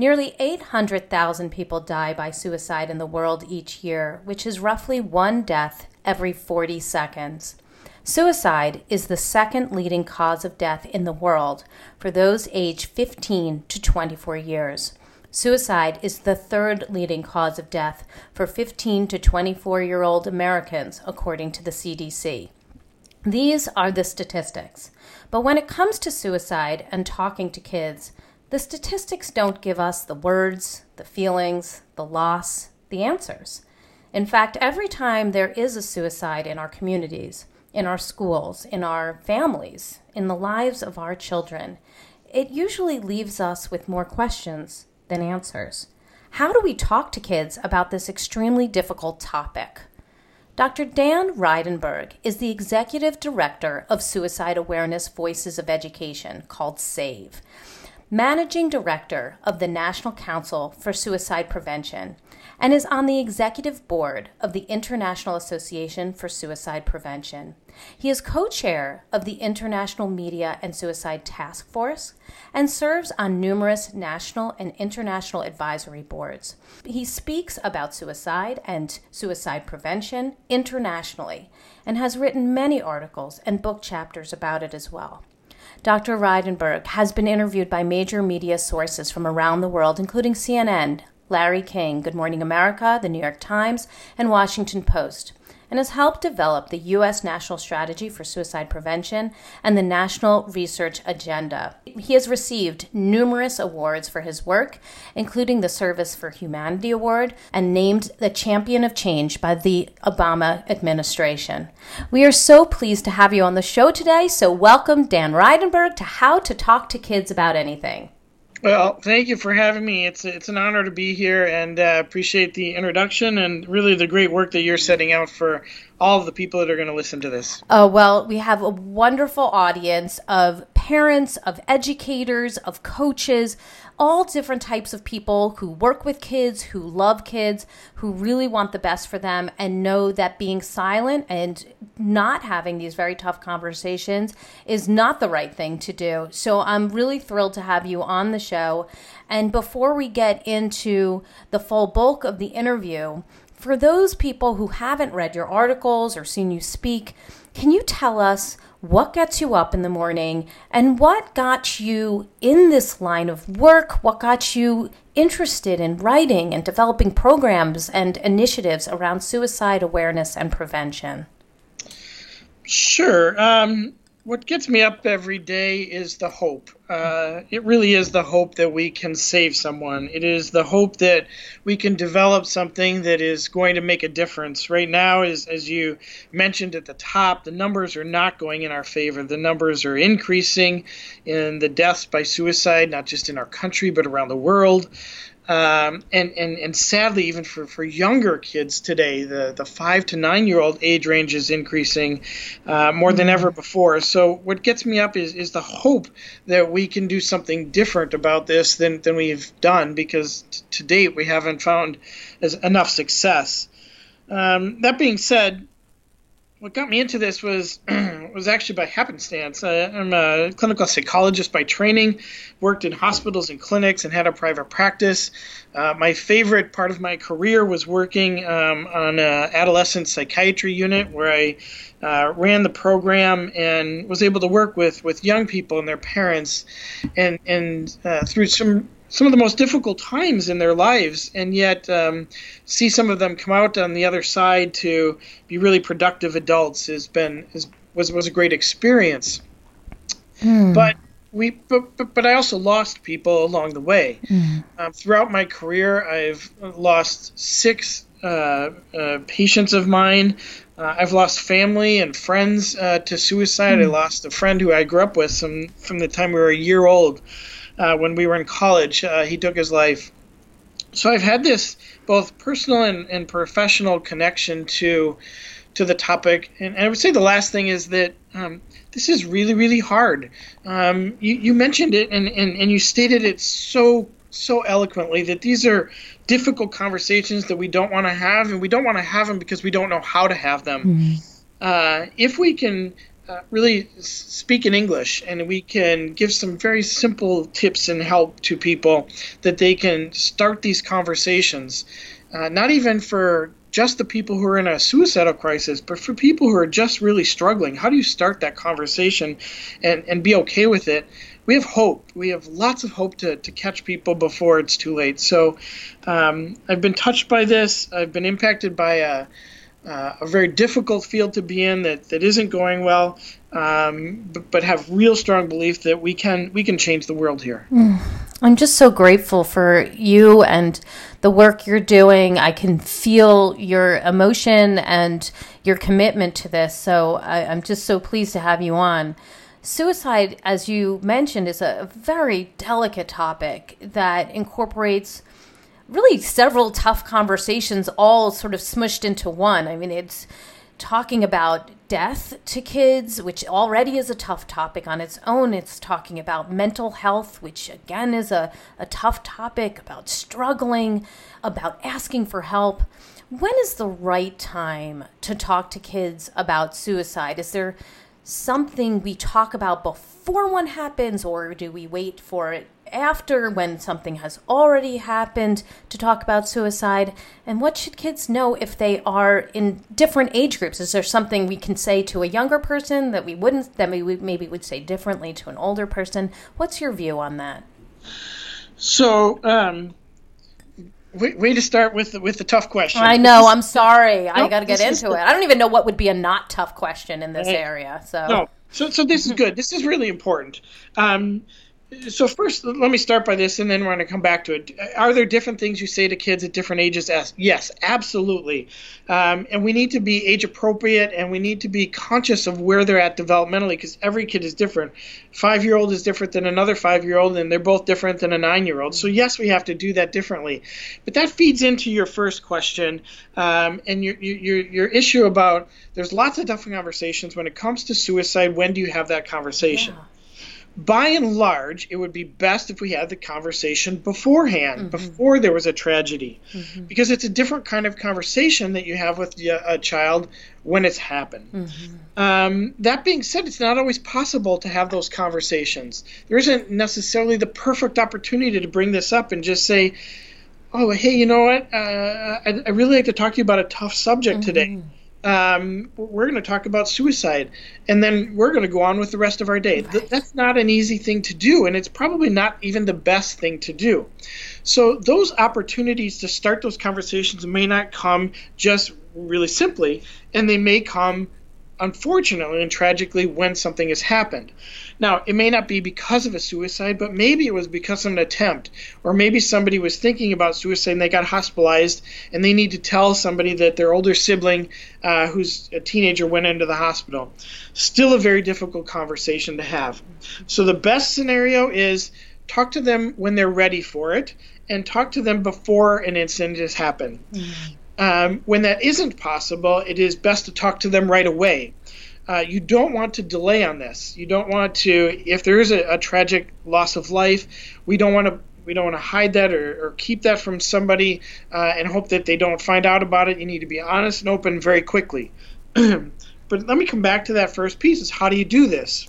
Nearly 800,000 people die by suicide in the world each year, which is roughly one death every 40 seconds. Suicide is the second leading cause of death in the world for those aged 15 to 24 years. Suicide is the third leading cause of death for 15 to 24 year old Americans, according to the CDC. These are the statistics. But when it comes to suicide and talking to kids, the statistics don't give us the words, the feelings, the loss, the answers. In fact, every time there is a suicide in our communities, in our schools, in our families, in the lives of our children, it usually leaves us with more questions than answers. How do we talk to kids about this extremely difficult topic? Dr. Dan Reidenberg is the executive director of Suicide Awareness Voices of Education, called SAVE managing director of the National Council for Suicide Prevention, and is on the executive board of the International Association for Suicide Prevention. He is co chair of the International Media and Suicide Task Force and serves on numerous national and international advisory boards. He speaks about suicide and suicide prevention internationally and has written many articles and book chapters about it as well. Dr. Reidenberg has been interviewed by major media sources from around the world, including CNN, Larry King, Good Morning America, The New York Times, and Washington Post and has helped develop the U.S. National Strategy for Suicide Prevention and the National Research Agenda. He has received numerous awards for his work, including the Service for Humanity Award, and named the Champion of Change by the Obama administration. We are so pleased to have you on the show today, so welcome Dan Reidenberg to How to Talk to Kids About Anything. Well, thank you for having me. It's it's an honor to be here, and uh, appreciate the introduction and really the great work that you're setting out for all of the people that are going to listen to this. Oh well, we have a wonderful audience of parents, of educators, of coaches, all different types of people who work with kids, who love kids, who really want the best for them, and know that being silent and not having these very tough conversations is not the right thing to do. So I'm really thrilled to have you on the show. And before we get into the full bulk of the interview, for those people who haven't read your articles or seen you speak, can you tell us what gets you up in the morning and what got you in this line of work? What got you interested in writing and developing programs and initiatives around suicide awareness and prevention? Sure. Um, what gets me up every day is the hope. Uh, it really is the hope that we can save someone. It is the hope that we can develop something that is going to make a difference. Right now, as, as you mentioned at the top, the numbers are not going in our favor. The numbers are increasing in the deaths by suicide, not just in our country, but around the world. Um, and, and, and sadly, even for, for younger kids today, the, the five to nine year old age range is increasing uh, more than ever before. So, what gets me up is, is the hope that we can do something different about this than, than we've done because t- to date we haven't found as, enough success. Um, that being said, what got me into this was was actually by happenstance. I, am a clinical psychologist by training, worked in hospitals and clinics, and had a private practice. Uh, my favorite part of my career was working um, on an adolescent psychiatry unit where I uh, ran the program and was able to work with, with young people and their parents, and and uh, through some some of the most difficult times in their lives, and yet um, see some of them come out on the other side to be really productive adults has been has, was was a great experience. Mm. But we but, but, but I also lost people along the way. Mm. Um, throughout my career, I've lost six uh, uh, patients of mine. Uh, I've lost family and friends uh, to suicide. Mm. I lost a friend who I grew up with some, from the time we were a year old uh, when we were in college. Uh, he took his life. So I've had this both personal and, and professional connection to to the topic. And, and I would say the last thing is that um, this is really, really hard. Um, you, you mentioned it and, and, and you stated it so so eloquently that these are difficult conversations that we don't want to have, and we don't want to have them because we don't know how to have them. Mm-hmm. Uh, if we can uh, really speak in English and we can give some very simple tips and help to people that they can start these conversations, uh, not even for just the people who are in a suicidal crisis, but for people who are just really struggling. How do you start that conversation and, and be okay with it? We have hope. We have lots of hope to, to catch people before it's too late. So um, I've been touched by this. I've been impacted by a, uh, a very difficult field to be in that, that isn't going well, um, but, but, have real strong belief that we can we can change the world here. Mm. I'm just so grateful for you and the work you're doing. I can feel your emotion and your commitment to this. So I, I'm just so pleased to have you on. Suicide, as you mentioned, is a very delicate topic that incorporates really several tough conversations all sort of smushed into one. I mean, it's talking about death to kids, which already is a tough topic on its own. It's talking about mental health, which again is a, a tough topic, about struggling, about asking for help. When is the right time to talk to kids about suicide? Is there something we talk about before one happens, or do we wait for it after when something has already happened to talk about suicide? And what should kids know if they are in different age groups? Is there something we can say to a younger person that we wouldn't, that we maybe would say differently to an older person? What's your view on that? So, um, way, way to start with the, with the tough question. I know. I'm sorry. I got to get into it. I don't even know what would be a not tough question in this area. So no. So so this is good. This is really important. Um, so first let me start by this and then we're going to come back to it. Are there different things you say to kids at different ages? Yes absolutely. Um, and we need to be age appropriate and we need to be conscious of where they're at developmentally because every kid is different. Five year old is different than another five year old and they're both different than a nine year old so yes we have to do that differently. But that feeds into your first question um, and your, your, your issue about there's lots of different conversations when it comes to suicide. When do you have that conversation? Yeah by and large, it would be best if we had the conversation beforehand, mm-hmm. before there was a tragedy, mm-hmm. because it's a different kind of conversation that you have with a child when it's happened. Mm-hmm. Um, that being said, it's not always possible to have those conversations. There isn't necessarily the perfect opportunity to bring this up and just say, "Oh, hey, you know what? Uh, I, I really like to talk to you about a tough subject today." Um, we're going to talk about suicide, and then we're going to go on with the rest of our day. Right. That's not an easy thing to do, and it's probably not even the best thing to do. So, those opportunities to start those conversations may not come just really simply, and they may come unfortunately and tragically when something has happened. Now, it may not be because of a suicide, but maybe it was because of an attempt, or maybe somebody was thinking about suicide and they got hospitalized and they need to tell somebody that their older sibling, uh, who's a teenager, went into the hospital. Still a very difficult conversation to have. So, the best scenario is talk to them when they're ready for it and talk to them before an incident has happened. Mm-hmm. Um, when that isn't possible, it is best to talk to them right away. Uh, you don't want to delay on this. You don't want to, if there is a, a tragic loss of life, we don't want to we don't want to hide that or, or keep that from somebody uh, and hope that they don't find out about it. You need to be honest and open very quickly. but let me come back to that first piece: is how do you do this?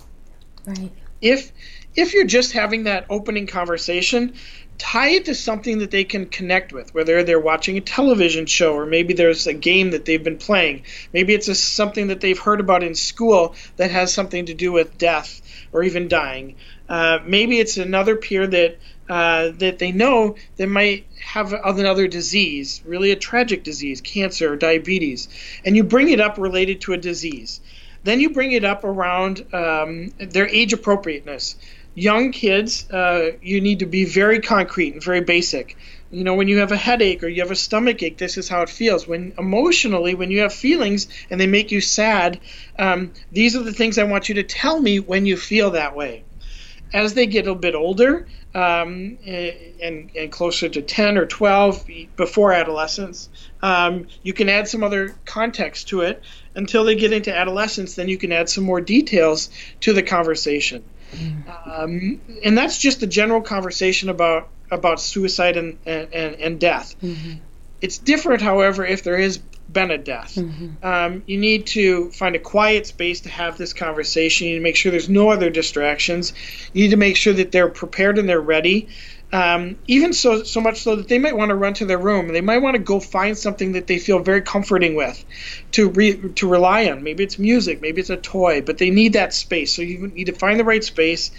Right. If if you're just having that opening conversation, tie it to something that they can connect with, whether they're watching a television show or maybe there's a game that they've been playing. Maybe it's a, something that they've heard about in school that has something to do with death or even dying. Uh, maybe it's another peer that uh, that they know they might have another disease, really a tragic disease, cancer or diabetes, and you bring it up related to a disease. Then you bring it up around um, their age appropriateness. Young kids, uh, you need to be very concrete and very basic. You know, when you have a headache or you have a stomach ache, this is how it feels. When emotionally, when you have feelings and they make you sad, um, these are the things I want you to tell me when you feel that way. As they get a bit older, um, and, and closer to 10 or 12 before adolescence. Um, you can add some other context to it until they get into adolescence. Then you can add some more details to the conversation, um, and that's just a general conversation about about suicide and and, and death. Mm-hmm. It's different, however, if there has been a death. Mm-hmm. Um, you need to find a quiet space to have this conversation. You need to make sure there's no other distractions. You need to make sure that they're prepared and they're ready. Um, even so, so much so that they might want to run to their room. They might want to go find something that they feel very comforting with, to re, to rely on. Maybe it's music, maybe it's a toy, but they need that space. So you need to find the right space,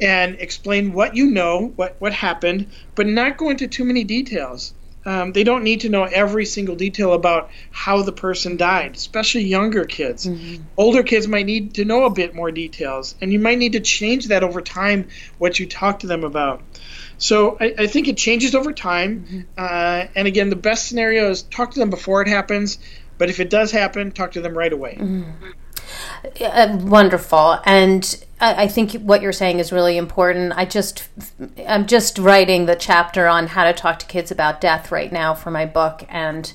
and explain what you know, what what happened, but not go into too many details. Um, they don't need to know every single detail about how the person died, especially younger kids. Mm-hmm. Older kids might need to know a bit more details, and you might need to change that over time, what you talk to them about. So I, I think it changes over time. Mm-hmm. Uh, and again, the best scenario is talk to them before it happens, but if it does happen, talk to them right away. Mm-hmm. Uh, wonderful. And I, I think what you're saying is really important. I just, I'm just writing the chapter on how to talk to kids about death right now for my book, and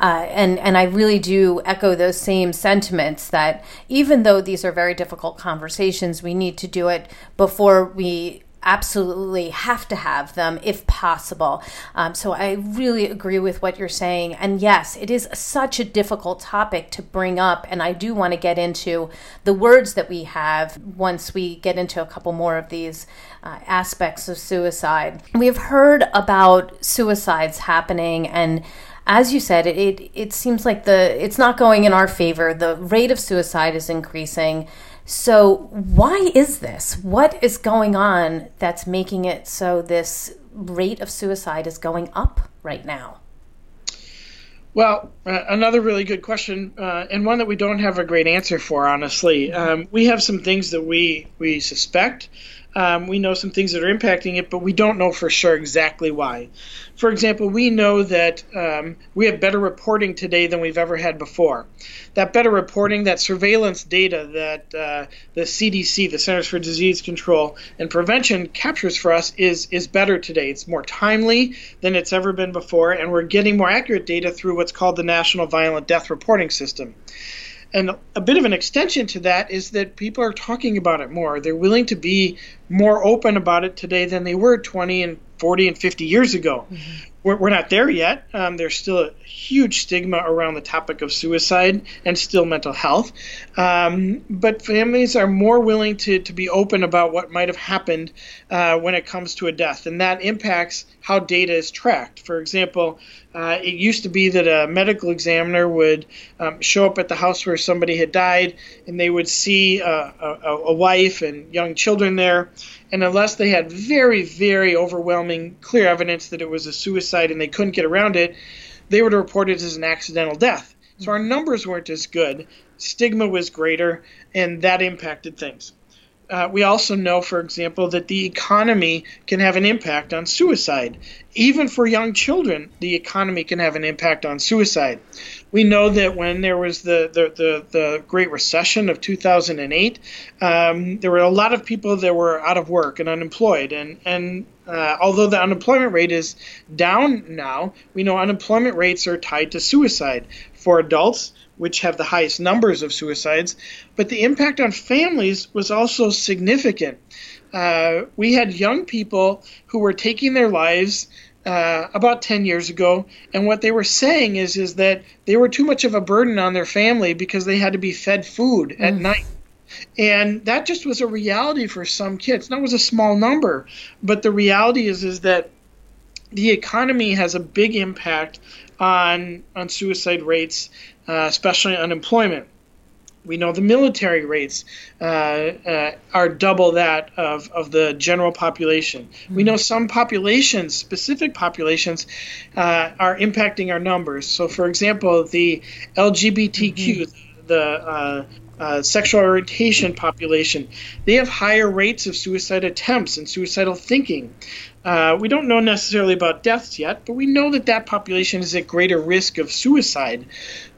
uh, and and I really do echo those same sentiments that even though these are very difficult conversations, we need to do it before we absolutely have to have them if possible. Um, so I really agree with what you're saying. And yes, it is such a difficult topic to bring up. And I do want to get into the words that we have once we get into a couple more of these uh, aspects of suicide. We've heard about suicides happening and as you said, it, it, it seems like the it's not going in our favor. The rate of suicide is increasing. So, why is this? What is going on that's making it so this rate of suicide is going up right now? Well, uh, another really good question, uh, and one that we don't have a great answer for, honestly. Um, we have some things that we we suspect, um, we know some things that are impacting it, but we don't know for sure exactly why. For example, we know that um, we have better reporting today than we've ever had before. That better reporting, that surveillance data that uh, the CDC, the Centers for Disease Control and Prevention, captures for us is is better today. It's more timely than it's ever been before, and we're getting more accurate data through what's called the National Violent Death Reporting System. And a bit of an extension to that is that people are talking about it more. They're willing to be more open about it today than they were 20 and 40 and 50 years ago. Mm-hmm we're, we're not there yet. Um, there's still a huge stigma around the topic of suicide and still mental health. Um, but families are more willing to, to be open about what might have happened uh, when it comes to a death, and that impacts how data is tracked. For example, uh, it used to be that a medical examiner would um, show up at the house where somebody had died, and they would see a, a, a wife and young children there and unless they had very, very overwhelming, clear evidence that it was a suicide and they couldn't get around it, they would report it as an accidental death. So our numbers weren't as good, stigma was greater, and that impacted things. Uh, we also know, for example, that the economy can have an impact on suicide. Even for young children, the economy can have an impact on suicide. We know that when there was the, the, the, the Great Recession of 2008, um, there were a lot of people that were out of work and unemployed. And, and uh, although the unemployment rate is down now, we know unemployment rates are tied to suicide. For adults, which have the highest numbers of suicides, but the impact on families was also significant. Uh, we had young people who were taking their lives uh, about 10 years ago, and what they were saying is is that they were too much of a burden on their family because they had to be fed food at mm. night. And that just was a reality for some kids. That was a small number, but the reality is is that the economy has a big impact on on suicide rates, uh, especially unemployment. We know the military rates uh, uh, are double that of, of the general population. Mm-hmm. We know some populations, specific populations, uh, are impacting our numbers. So, for example, the LGBTQ, mm-hmm. the uh, sexual orientation population, they have higher rates of suicide attempts and suicidal thinking. Uh, we don't know necessarily about deaths yet, but we know that that population is at greater risk of suicide.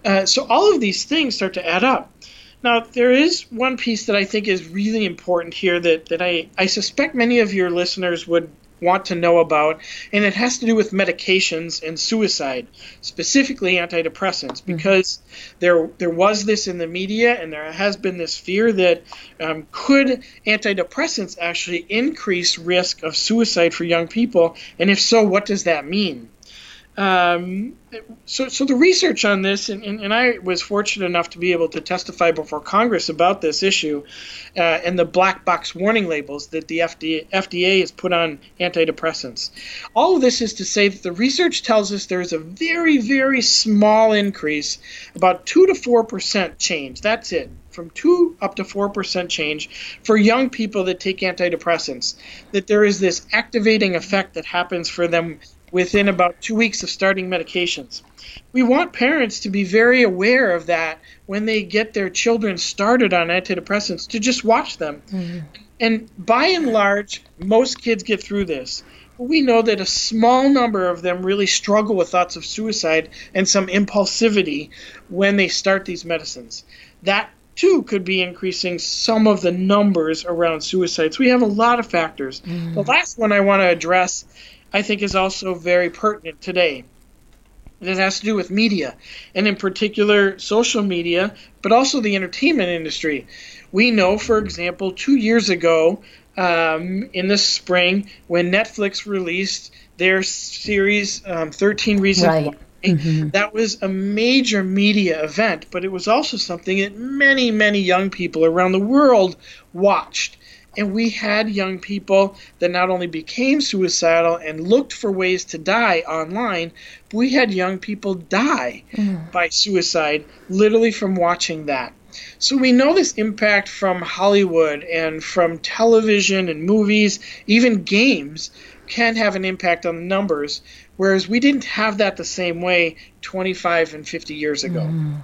Uh, so all of these things start to add up. Now, there is one piece that I think is really important here that, that I, I suspect many of your listeners would want to know about, and it has to do with medications and suicide, specifically antidepressants, mm-hmm. because mm-hmm. there there was this in the media, and there has been this fear that um, could antidepressants actually increase risk of suicide for young people, and if so, what does that mean? Um, so, so the research on this, and, and, and, I was fortunate enough to be able to testify before Congress about this issue, uh, and the black box warning labels that the FDA, FDA has put on antidepressants. All of this is to say that the research tells us there is a very, very small increase, about two to four percent change. That's it from 2 up to 4% change for young people that take antidepressants. That there is this activating effect that happens for them within about two weeks of starting medications. We want parents to be very aware of that when they get their children started on antidepressants to just watch them. Mm-hmm. And by and large, most kids get through this. But we know that a small number of them really struggle with thoughts of suicide and some impulsivity when they start these medicines. That too could be increasing some of the numbers around suicides. We have a lot of factors. Mm. The last one I want to address I think is also very pertinent today. and It has to do with media, and in particular social media, but also the entertainment industry. We know, for example, two years ago, um, in the spring, when Netflix released their series um, 13 Reasons right. Why, Mm-hmm. That was a major media event, but it was also something that many, many young people around the world watched. And we had young people that not only became suicidal and looked for ways to die online, but we had young people die mm. by suicide literally from watching that. So we know this impact from Hollywood and from television and movies, even games, can have an impact on the numbers, whereas we didn't have that the same way 25 and 50 years ago. Mm.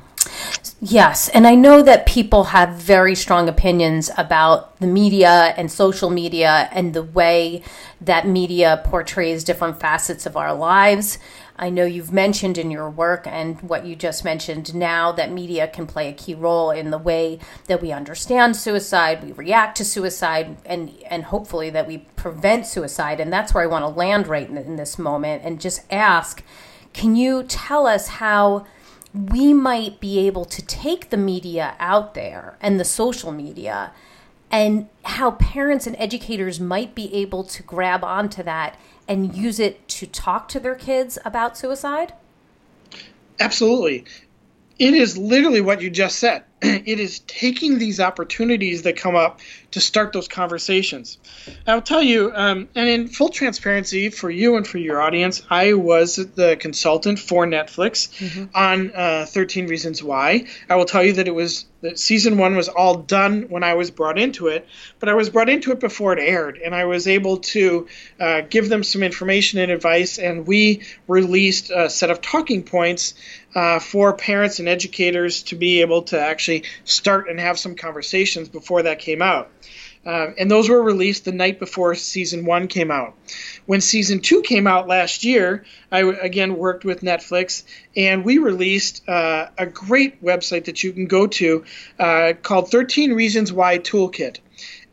Yes, and I know that people have very strong opinions about the media and social media and the way that media portrays different facets of our lives. I know you've mentioned in your work and what you just mentioned now that media can play a key role in the way that we understand suicide, we react to suicide, and and hopefully that we prevent suicide. And that's where I want to land right in, in this moment and just ask, can you tell us how? We might be able to take the media out there and the social media and how parents and educators might be able to grab onto that and use it to talk to their kids about suicide? Absolutely. It is literally what you just said. It is taking these opportunities that come up to start those conversations. I'll tell you, um, and in full transparency for you and for your audience, I was the consultant for Netflix mm-hmm. on uh, 13 Reasons Why. I will tell you that it was that season one was all done when I was brought into it, but I was brought into it before it aired, and I was able to uh, give them some information and advice, and we released a set of talking points uh, for parents and educators to be able to actually start and have some conversations before that came out. Uh, and those were released the night before season one came out. When season two came out last year, I again worked with Netflix, and we released uh, a great website that you can go to uh, called 13 Reasons Why.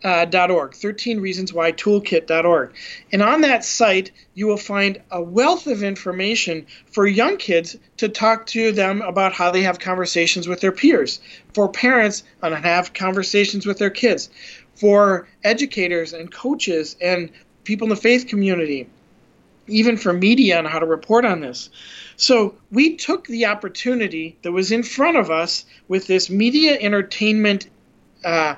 Uh, .org, 13 reasons why toolkit.org. And on that site, you will find a wealth of information for young kids to talk to them about how they have conversations with their peers, for parents on how to have conversations with their kids, for educators and coaches and people in the faith community, even for media on how to report on this. So we took the opportunity that was in front of us with this media entertainment uh,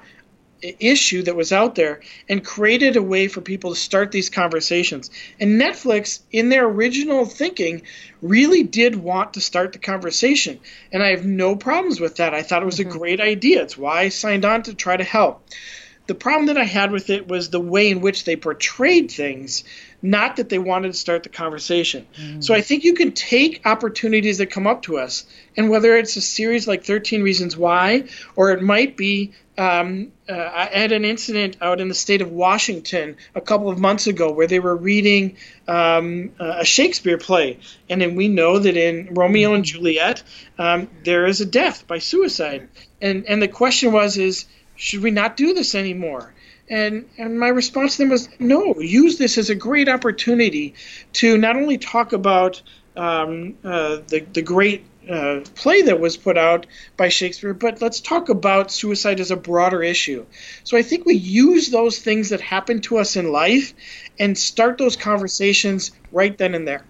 issue that was out there and created a way for people to start these conversations. And Netflix, in their original thinking, really did want to start the conversation. And I have no problems with that. I thought it was mm-hmm. a great idea. It's why I signed on to try to help. The problem that I had with it was the way in which they portrayed things not that they wanted to start the conversation. Mm. So I think you can take opportunities that come up to us, and whether it's a series like 13 Reasons Why, or it might be um, uh, I had an incident out in the state of Washington a couple of months ago where they were reading um, a Shakespeare play, and then we know that in Romeo and Juliet um, there is a death by suicide, and and the question was is should we not do this anymore? And and my response to them was no. Use this as a great opportunity to not only talk about um, uh, the the great uh, play that was put out by Shakespeare, but let's talk about suicide as a broader issue. So I think we use those things that happen to us in life and start those conversations right then and there.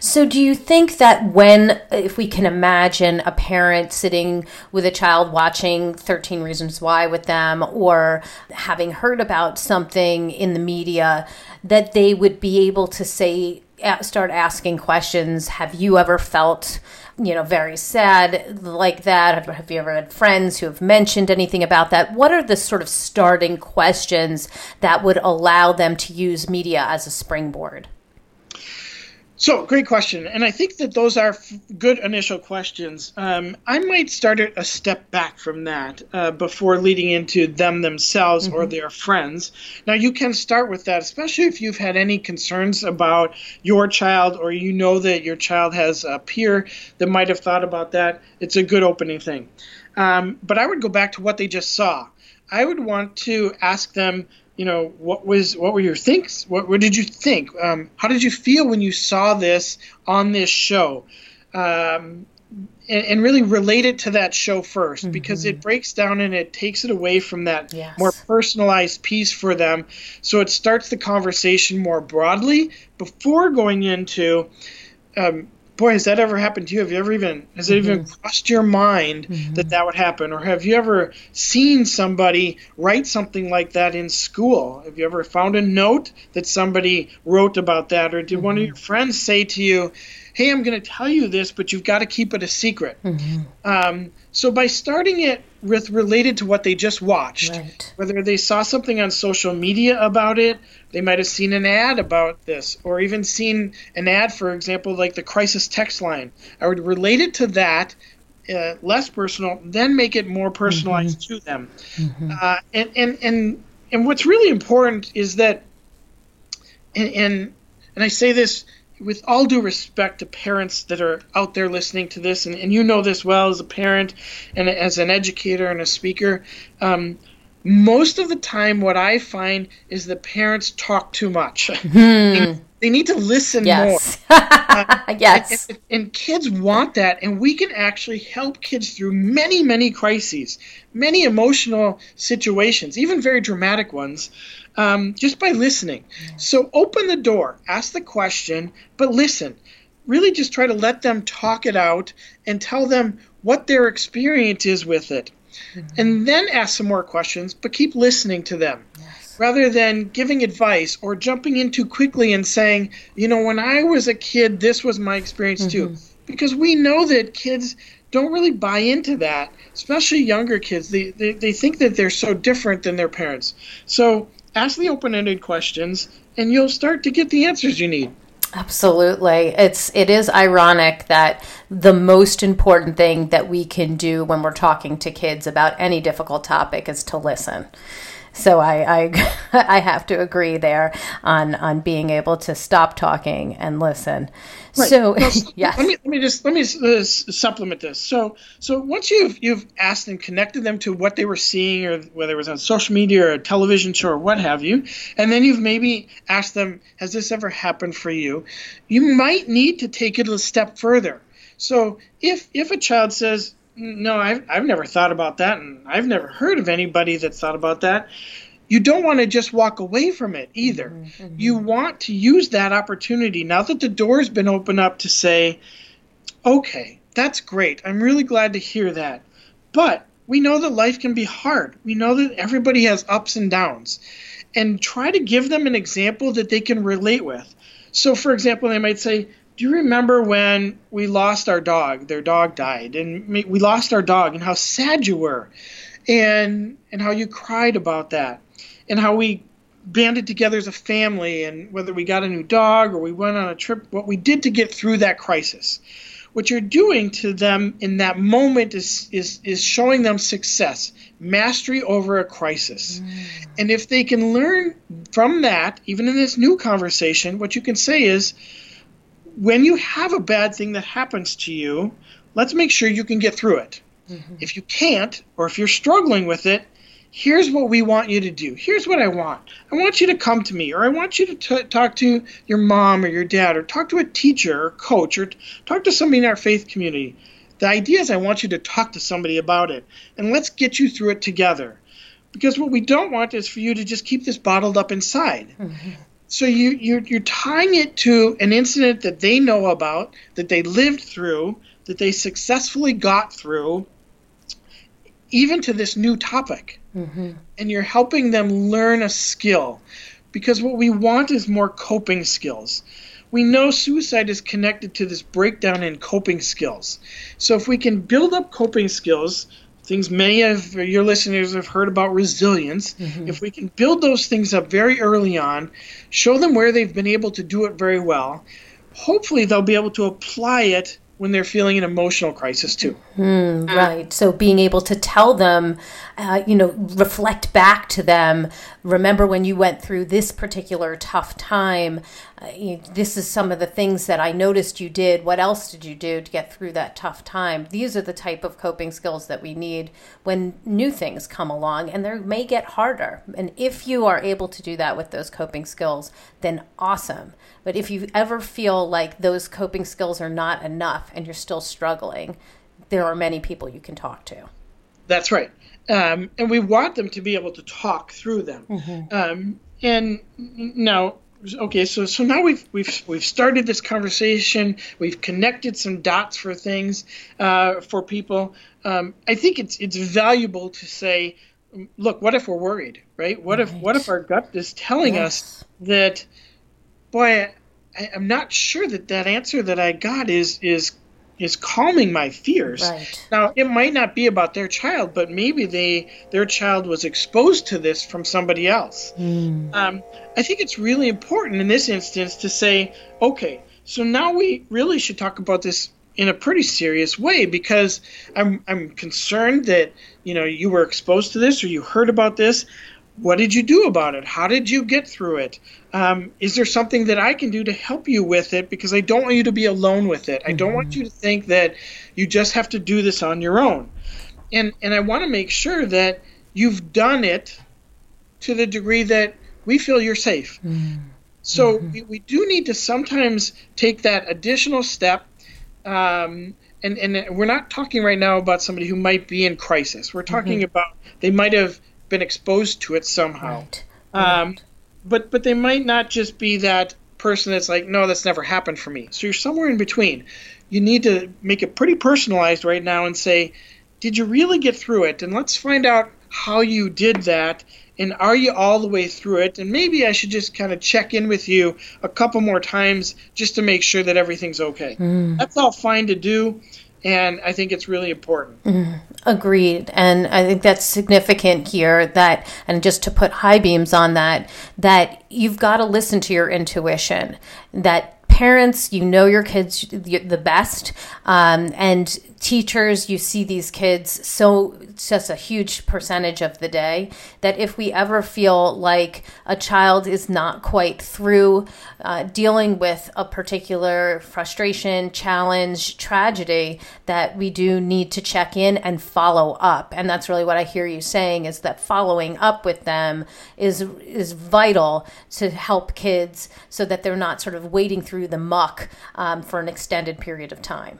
So, do you think that when, if we can imagine a parent sitting with a child watching 13 Reasons Why with them or having heard about something in the media, that they would be able to say, start asking questions? Have you ever felt, you know, very sad like that? Have, have you ever had friends who have mentioned anything about that? What are the sort of starting questions that would allow them to use media as a springboard? So, great question. And I think that those are f- good initial questions. Um, I might start it a step back from that uh, before leading into them themselves mm-hmm. or their friends. Now, you can start with that, especially if you've had any concerns about your child or you know that your child has a peer that might have thought about that. It's a good opening thing. Um, but I would go back to what they just saw. I would want to ask them you know what was what were your thinks what, what did you think um, how did you feel when you saw this on this show um, and, and, really relate it to that show 1st mm-hmm. because it breaks down and it takes it away from that yes. more personalized piece for them so it starts the conversation more broadly before going into um, boy, has that ever happened to you? Have you ever even has it mm-hmm. even crossed your mind mm-hmm. that that would happen, or have you ever seen somebody write something like that in school? Have you ever found a note that somebody wrote about that, or did mm-hmm. one of mm-hmm. your friends say to you, "Hey, I'm going to tell you this, but you've got to keep it a secret"? Mm-hmm. Um, so by starting it with related to what they just watched, right. whether they saw something on social media about it they might have seen an ad about this, or even seen an ad, for example, like the crisis text line. I would relate it to that, uh, less personal, then make it more personalized mm-hmm. to them. Mm-hmm. Uh, and, and and and what's really important is that, and, and and I say this with all due respect to parents that are out there listening to this, and, and you know this well as a parent and as an educator and a speaker. Um, most of the time what i find is the parents talk too much hmm. they need to listen yes. more uh, yes and, and, kids want that and we can actually help kids through many many crises many emotional situations even very dramatic ones um, just by listening so open the door ask the question but listen really just try to let them talk it out and tell them what their experience is with it mm-hmm. and then ask some more questions, but keep listening to them. Yes. Rather than giving advice or jumping in too quickly and saying, you know, when I was a kid, this was my experience mm-hmm. too. Because we know that kids don't really buy into that, especially younger kids. They, they, they think that they're so different than their parents. So ask the open ended questions, and you'll start to get the answers you need. Absolutely. It's it is ironic that the most important thing that we can do when we're talking to kids about any difficult topic is to listen. So I I, I have to agree there on on being able to stop talking and listen. Right. So yes. Let me let me just let me uh, supplement this. So so once you've you've asked and connected them to what they were seeing, or whether it was on social media or a television show or what have you, and then you've maybe asked them, "Has this ever happened for you?" You might need to take it a step further. So if if a child says, "No, I've I've never thought about that, and I've never heard of anybody that thought about that," you don't want to just walk away from it either. Mm-hmm, mm-hmm. You want to use that opportunity now that the door's been opened up to say, okay, that's great. I'm really glad to hear that. But we know that life can be hard. We know that everybody has ups and downs. And try to give them an example that they can relate with. So, for example, they might say, Do you remember when we lost our dog? Their dog died, and we lost our dog, and how sad you were, and and how you cried about that, and how we banded together as a family, and whether we got a new dog or we went on a trip, what we did to get through that crisis what you're doing to them in that moment is is is showing them success, mastery over a crisis. Mm. And if they can learn from that, even in this new conversation, what you can say is when you have a bad thing that happens to you, let's make sure you can get through it. Mm-hmm. If you can't, or if you're struggling with it, here's what we want you to do. Here's what I want. I want you to come to me, or I want you to t- talk to your mom or your dad, or talk to a teacher or coach, or t- talk to somebody in our faith community. The idea is I want you to talk to somebody about it, and let's get you through it together. Because what we don't want is for you to just keep this bottled up inside. Mm-hmm. So you, you're, you're tying it to an incident that they know about, that they lived through, that they successfully got through, even to this new topic mm-hmm. and you're helping them learn a skill because what we want is more coping skills. We know suicide is connected to this breakdown in coping skills. So if we can build up coping skills, things many of your listeners have heard about resilience, mm-hmm. if we can build those things up very early on, show them where they've been able to do it very well, hopefully they'll be able to apply it when they're feeling an emotional crisis too. Mm, right. So being able to tell them, uh, you know, reflect back to them. Remember when you went through this particular tough time. Uh, you, this is some of the things that I noticed you did. What else did you do to get through that tough time? These are the type of coping skills that we need when new things come along, and they may get harder. And if you are able to do that with those coping skills, then awesome. But if you ever feel like those coping skills are not enough and you're still struggling, there are many people you can talk to. That's right. Um, and we want them to be able to talk through them. Mm-hmm. Um, and now, okay, so so now we've we've we've started this conversation. We've connected some dots for things uh, for people. Um, I think it's it's valuable to say, look, what if we're worried, right? What right. if what if our gut is telling yes. us that boy, I, am not sure that that answer that I got is is is calming my fears. Right. Now, it might not be about their child, but maybe they their child was exposed to this from somebody else. Mm. Um, I think it's really important in this instance to say, okay, so now we really should talk about this in a pretty serious way because I'm I'm concerned that you know you were exposed to this or you heard about this what did you do about it? How did you get through it? Um, is there something that I can do to help you with it? Because I don't want you to be alone with it. I don't want mm-hmm. you to think that you just have to do this on your own. And and I want to make sure that you've done it to the degree that we feel you're safe. Mm-hmm. So mm-hmm. we, we do need to sometimes take that additional step. Um, and, and we're not talking right now about somebody who might be in crisis. We're talking mm-hmm. about they might have been exposed to it somehow. Right. Um, right. But but they might not just be that person that's like, no, that's never happened for me. So you're somewhere in between. You need to make it pretty personalized right now and say, did you really get through it? And let's find out how you did that. And are you all the way through it? And maybe I should just kind of check in with you a couple more times just to make sure that everything's okay. Mm. That's all fine to do and I think it's really important. Mm, agreed, and I think that's significant here. That and just to put high beams on that, that you've got to listen to your intuition. That parents, you know your kids the best, um, and teachers, you see these kids so just a huge percentage of the day that if we ever feel like a child is not quite through uh, dealing with a particular frustration, challenge, tragedy, that we do need to check in and follow up. And that's really what I hear you saying is that following up with them is is vital to help kids so that they're not sort of wading through the muck um, for an extended period of time.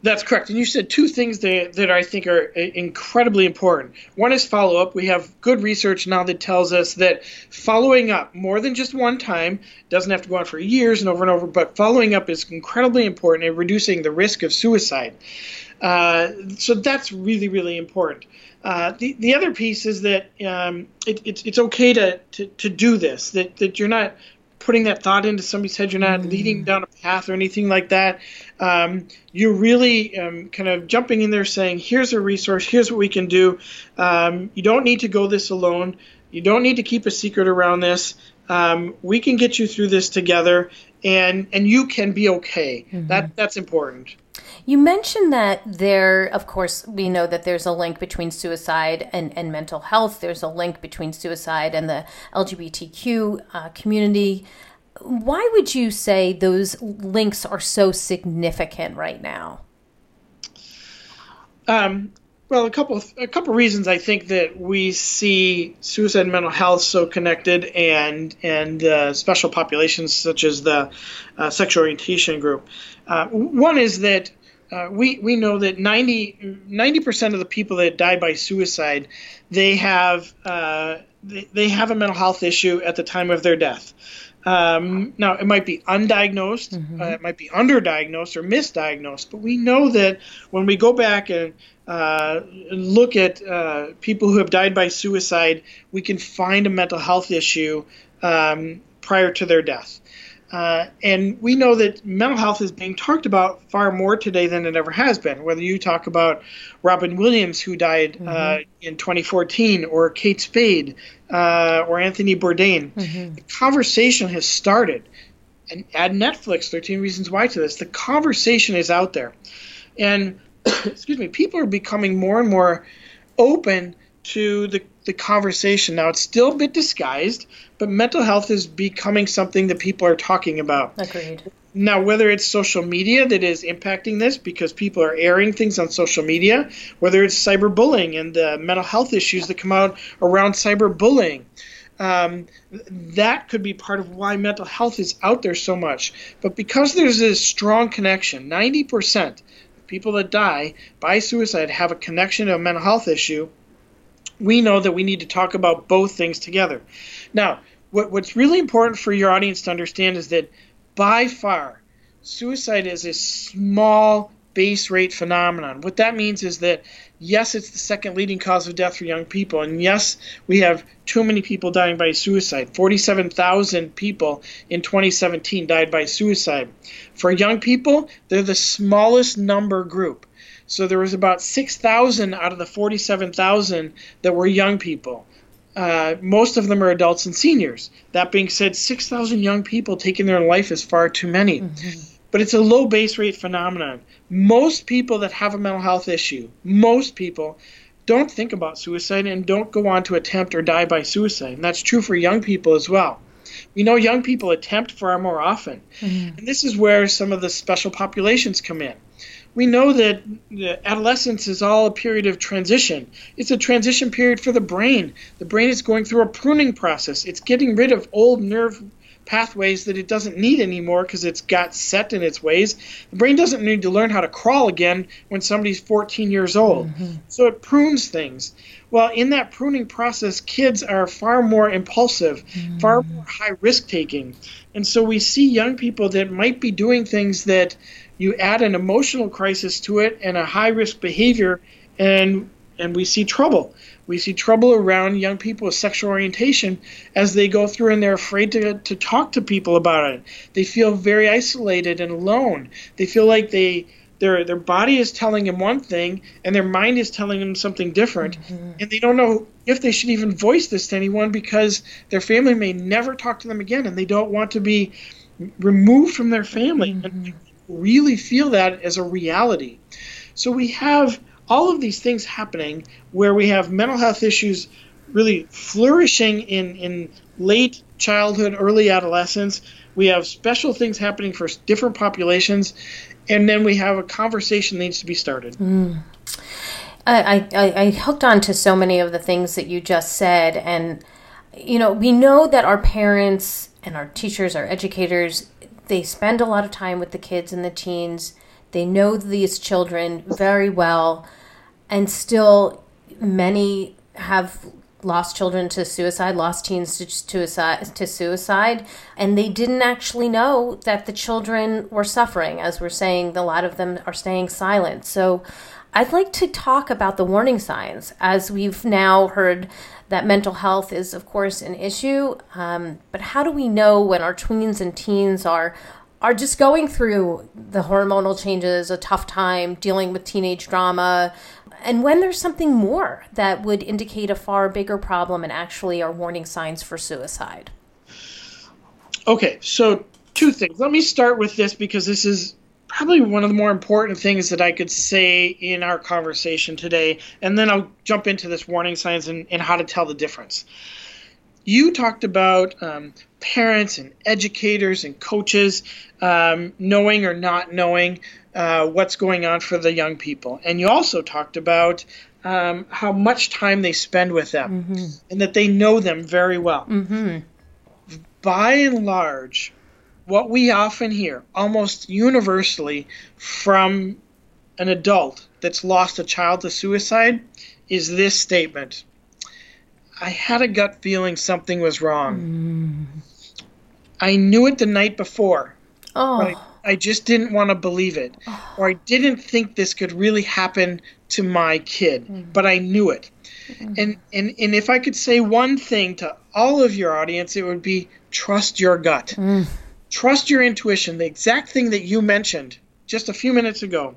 That's correct. And you said two things that, that I think are incredibly important. One is follow up. We have good research now that tells us that following up more than just one time doesn't have to go on for years and over and over, but following up is incredibly important in reducing the risk of suicide. Uh, so that's really, really important. Uh, the, the other piece is that um, it, it's, it's okay to, to, to do this, that, that you're not putting that thought into somebody's head. You're not mm. leading down a path or anything like that. Um, you're really um, kind of jumping in there saying, here's a resource, here's what we can do. Um, you don't need to go this alone. You don't need to keep a secret around this. Um, we can get you through this together, and and you can be okay. Mm-hmm. That that's important. You mentioned that there, of course, we know that there's a link between suicide and, and mental health. There's a link between suicide and the LGBTQ uh, community. Why would you say those links are so significant right now? Um, well, a couple a couple reasons I think that we see suicide and mental health so connected, and and uh, special populations such as the uh, sexual orientation group. Uh, one is that uh, we we know that 90 percent of the people that die by suicide, they have uh, they, they have a mental health issue at the time of their death. Um, now it might be undiagnosed, mm-hmm. uh, it might be underdiagnosed or misdiagnosed, but we know that when we go back and uh, look at uh, people who have died by suicide, we can find a mental health issue um, prior to their death. Uh, and we know that mental health is being talked about far more today than it ever has been. Whether you talk about Robin Williams, who died uh, mm-hmm. uh, in 2014, or Kate Spade, uh, or Anthony Bourdain, mm-hmm. the conversation has started. And add Netflix, 13 Reasons Why to this. The conversation is out there. And, excuse me, people are becoming more and more open to the, the conversation. Now, it's still a bit disguised, but mental health is becoming something that people are talking about. Agreed. Now, whether it's social media that is impacting this because people are airing things on social media, whether it's cyberbullying and the mental health issues that come out around cyberbullying, um, that could be part of why mental health is out there so much. But because there's this strong connection, 90% of people that die by suicide have a connection to a mental health issue we know that we need to talk about both things together. Now, what, what's really important for your audience to understand is that by far, suicide is a small base rate phenomenon. What that means is that, yes, it's the second leading cause of death for young people, and yes, we have too many people dying by suicide. 47,000 people in 2017 died by suicide. For young people, they're the smallest number group. So there was about 6,000 out of the 47,000 that were young people. Uh, most of them are adults and seniors. That being said, 6,000 young people taking their life is far too many. Mm-hmm. But it's a low base rate phenomenon. Most people that have a mental health issue, most people, don't think about suicide and don't go on to attempt or die by suicide. And that's true for young people as well. We know young people attempt far more often. Mm-hmm. And this is where some of the special populations come in we know that adolescence is all a period of transition. It's a transition period for the brain. The brain is going through a pruning process. It's getting rid of old nerve pathways that it doesn't need anymore because it's got set in its ways. The brain doesn't need to learn how to crawl again when somebody's 14 years old. Mm-hmm. So it prunes things. Well, in that pruning process, kids are far more impulsive, mm-hmm. far more high risk taking. And so we see young people that might be doing things that you add an emotional crisis to it and a high risk behavior and and we see trouble we see trouble around young people with sexual orientation as they go through and they're afraid to, to talk to people about it they feel very isolated and alone they feel like they their their body is telling them one thing and their mind is telling them something different mm-hmm. and they don't know if they should even voice this to anyone because their family may never talk to them again and they don't want to be removed from their family mm-hmm. and really feel that as a reality. So we have all of these things happening where we have mental health issues really flourishing in, in late childhood, early adolescence. We have special things happening for different populations, and then we have a conversation that needs to be started. Mm. I, I, I hooked on to so many of the things that you just said, and you know, we know that our parents and our teachers, our educators, they spend a lot of time with the kids and the teens. They know these children very well, and still many have lost children to suicide, lost teens to suicide, to suicide, and they didn't actually know that the children were suffering. As we're saying, a lot of them are staying silent. So, I'd like to talk about the warning signs, as we've now heard that mental health is, of course, an issue. Um, but how do we know when our tweens and teens are are just going through the hormonal changes, a tough time dealing with teenage drama, and when there's something more that would indicate a far bigger problem and actually are warning signs for suicide? Okay, so two things. Let me start with this because this is probably one of the more important things that I could say in our conversation today, and then I'll jump into this warning signs and, and how to tell the difference. You talked about um, parents and educators and coaches um, knowing or not knowing uh, what's going on for the young people. And you also talked about um, how much time they spend with them mm-hmm. and that they know them very well. Mm-hmm. By and large, what we often hear, almost universally, from an adult that's lost a child to suicide is this statement I had a gut feeling something was wrong. Mm. I knew it the night before. Oh. But I I just didn't want to believe it. Or I didn't think this could really happen to my kid, mm-hmm. but I knew it. Mm-hmm. And, and and if I could say one thing to all of your audience, it would be trust your gut. Trust your intuition, the exact thing that you mentioned just a few minutes ago.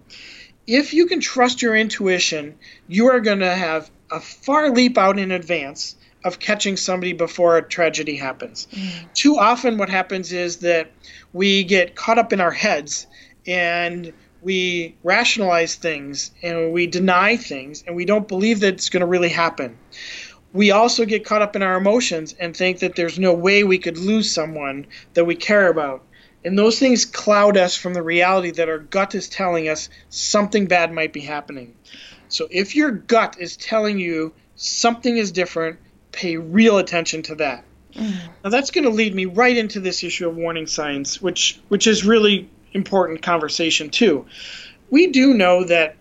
If you can trust your intuition, you are going to have a far leap out in advance of catching somebody before a tragedy happens. Mm. Too often, what happens is that we get caught up in our heads and we rationalize things and we deny things and we don't believe that it's going to really happen. We also get caught up in our emotions and think that there's no way we could lose someone that we care about. And those things cloud us from the reality that our gut is telling us something bad might be happening. So if your gut is telling you something is different, pay real attention to that. Mm. Now that's going to lead me right into this issue of warning signs, which which is really important conversation too. We do know that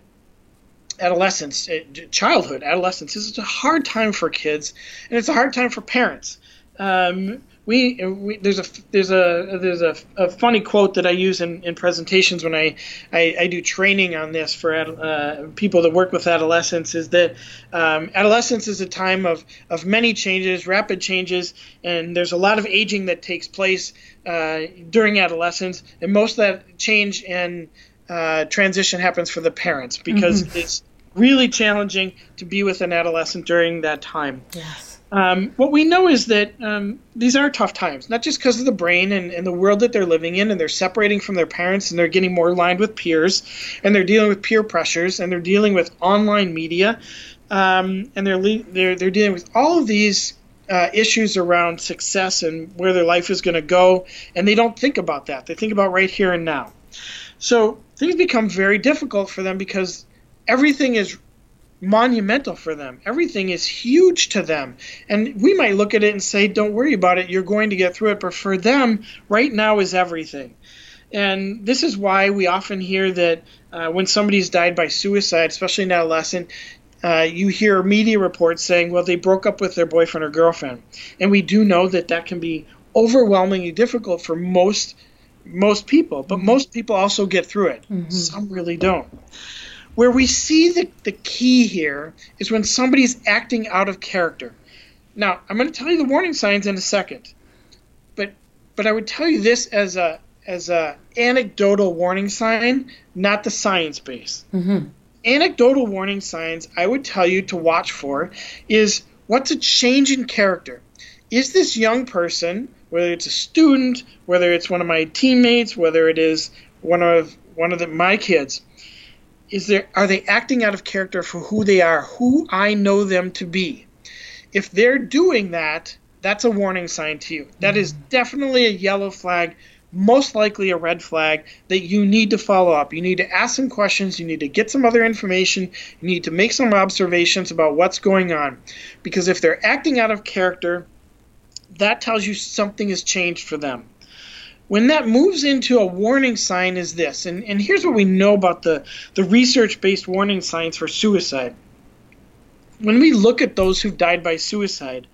adolescence, eh, childhood, adolescence is a hard time for kids, and it's a hard time for parents. Um, we, we, there's a there's a there's a, a, funny quote that I use in, in presentations when I, I, I do training on this for uh, people that work with adolescents is that um, adolescence is a time of, of many changes, rapid changes, and there's a lot of aging that takes place uh, during adolescence, and most of that change and uh, transition happens for the parents because mm-hmm. it's really challenging to be with an adolescent during that time. Yes. Um, what we know is that um, these are tough times, not just because of the brain and, and, the world that they're living in, and they're separating from their parents, and they're getting more aligned with peers, and they're dealing with peer pressures, and they're dealing with online media, um, and they're, le- they're they're dealing with all of these uh, issues around success and where their life is going to go, and they don't think about that. They think about right here and now. So things become very difficult for them because everything is monumental for them. Everything is huge to them. And we might look at it and say, don't worry about it, you're going to get through it. But for them, right now is everything. And this is why we often hear that uh, when somebody's died by suicide, especially an adolescent, uh, you hear media reports saying, well, they broke up with their boyfriend or girlfriend. And we do know that that can be overwhelmingly difficult for most most people, but mm-hmm. most people also get through it. Mm-hmm. Some really don't. Where we see the, the key here is when somebody's acting out of character. Now, I'm going to tell you the warning signs in a second, but but I would tell you this as a as a anecdotal warning sign, not the science base. Mm-hmm. Anecdotal warning signs I would tell you to watch for is what's a change in character. Is this young person, whether it's a student, whether it's one of my teammates, whether it is one of one of the, my kids, is there are they acting out of character for who they are, who I know them to be? If they're doing that, that's a warning sign to you. That is mm-hmm. definitely a yellow flag, most likely a red flag that you need to follow up. You need to ask some questions, you need to get some other information, you need to make some observations about what's going on. Because if they're acting out of character, that tells you something has changed for them When that moves into a warning sign is this, and, and here's what we know about the, the research-based warning signs for suicide. When we look at those who've died by suicide,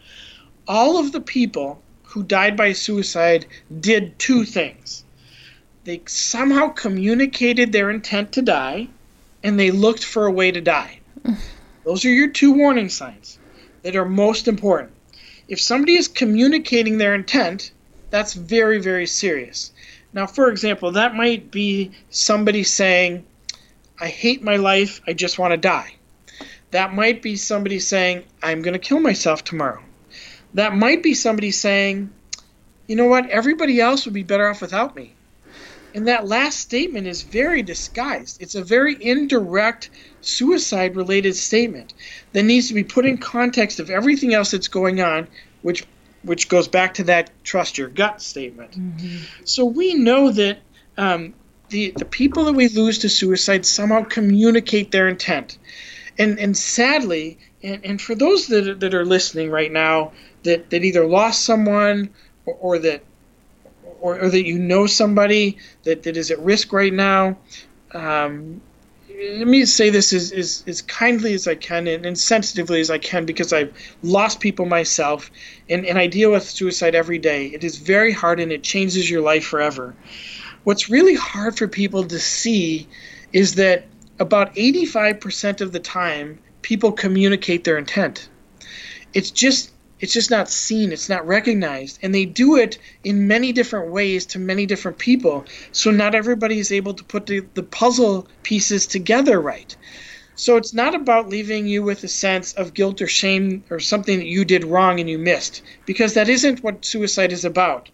all of the people who died by suicide did two things. They somehow communicated their intent to die, and they looked for a way to die. Those are your two warning signs that are most important. If somebody is communicating their intent, that's very, very serious. Now, for example, that might be somebody saying, I hate my life, I just want to die. That might be somebody saying, I'm going to kill myself tomorrow. That might be somebody saying, you know what, everybody else would be better off without me. And that last statement is very disguised. It's a very indirect suicide related statement that needs to be put in context of everything else that's going on, which which goes back to that trust your gut statement. Mm-hmm. So we know that um, the the people that we lose to suicide somehow communicate their intent, and and sadly, and, and for those that that are listening right now that that either lost someone or, or that or, or, that you know somebody that, that is at risk right now, um, let me say this as, as, as kindly as I can and, and, sensitively as I can because I've lost people myself and, and I deal with suicide every day. It is very hard and it changes your life forever. What's really hard for people to see is that about 85% of the time people communicate their intent. It's just it's just not seen it's not recognized. And they do it in many different ways to many different people. So not everybody is able to put the, the puzzle pieces together right. So it's not about leaving you with a sense of guilt or shame or something that you did wrong and you missed because that isn't what suicide is about.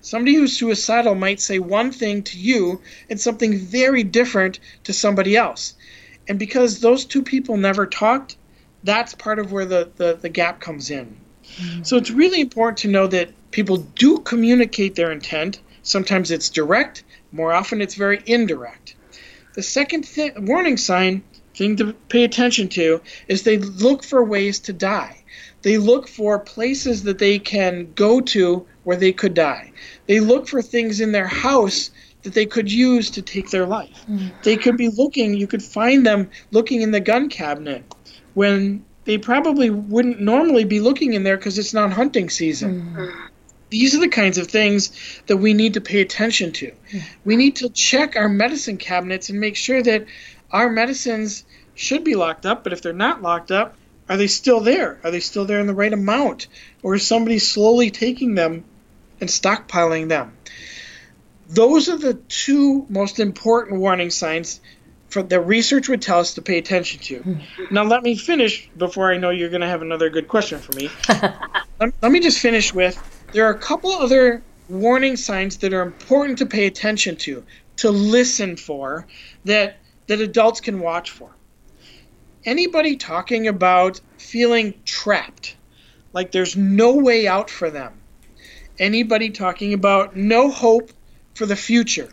Somebody who's suicidal might say one thing to you and something very different to somebody else. And because those two people never talked that's part of where the, the, the gap comes in so it's really important to know that people do communicate their intent. Sometimes it's direct, more often it's very indirect. The second th- warning sign thing to pay attention to is they look for ways to die. They look for places that they can go to where they could die. They look for things in their house that they could use to take their life. Mm. They could be looking, you could find them looking in the gun cabinet when they probably wouldn't normally be looking in there because it's not hunting season. Mm. These are the kinds of things that we need to pay attention to. Mm. We need to check our medicine cabinets and make sure that our medicines should be locked up, but if they're not locked up, are they still there? Are they still there in the right amount? Or is somebody slowly taking them and stockpiling them? Those are the two most important warning signs for the research would tell us to pay attention to. Hmm. now, let me finish before I know you're going to have another good question for me. let, let me just finish with there are a couple other warning signs that are important to pay attention to, to listen for, that that adults can watch for. Anybody talking about feeling trapped, like there's no way out for them. Anybody talking about no hope for the future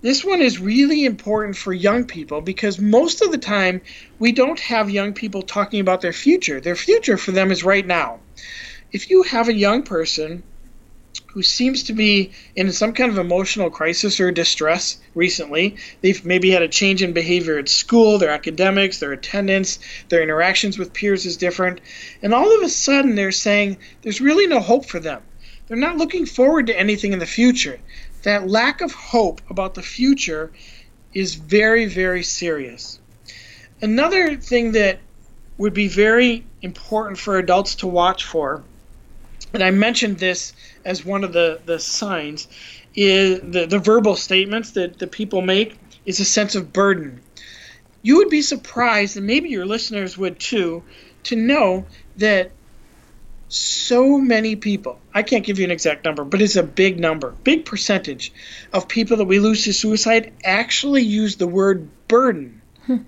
this one is really important for young people because most of the time we don't have young people talking about their future. Their future for them is right now. If you have a young person who seems to be in some kind of emotional crisis or distress recently, they've maybe had a change in behavior at school, their academics, their attendance, their interactions with peers is different, and all of a sudden they're saying there's really no hope for them. They're not looking forward to anything in the future that lack of hope about the future is very, very serious. Another thing that would be very important for adults to watch for, and I mentioned this as one of the, the signs, is the, the verbal statements that the people make is a sense of burden. You would be surprised, and maybe your listeners would too, to know that so many people, I can't give you an exact number, but it's a big number, big percentage of people that we lose to suicide actually use the word burden hmm.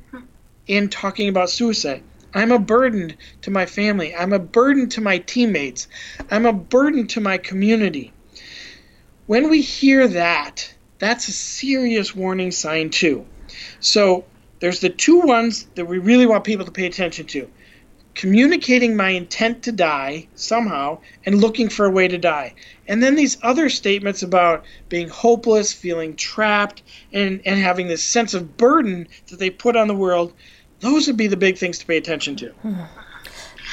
in talking about suicide. I'm a burden to my family. I'm a burden to my teammates. I'm a burden to my community. When we hear that, that's a serious warning sign, too. So there's the two ones that we really want people to pay attention to communicating my intent to die somehow and looking for a way to die. And then these other statements about being hopeless, feeling trapped, and, and having this sense of burden that they put on the world, those would be the big things to pay attention to.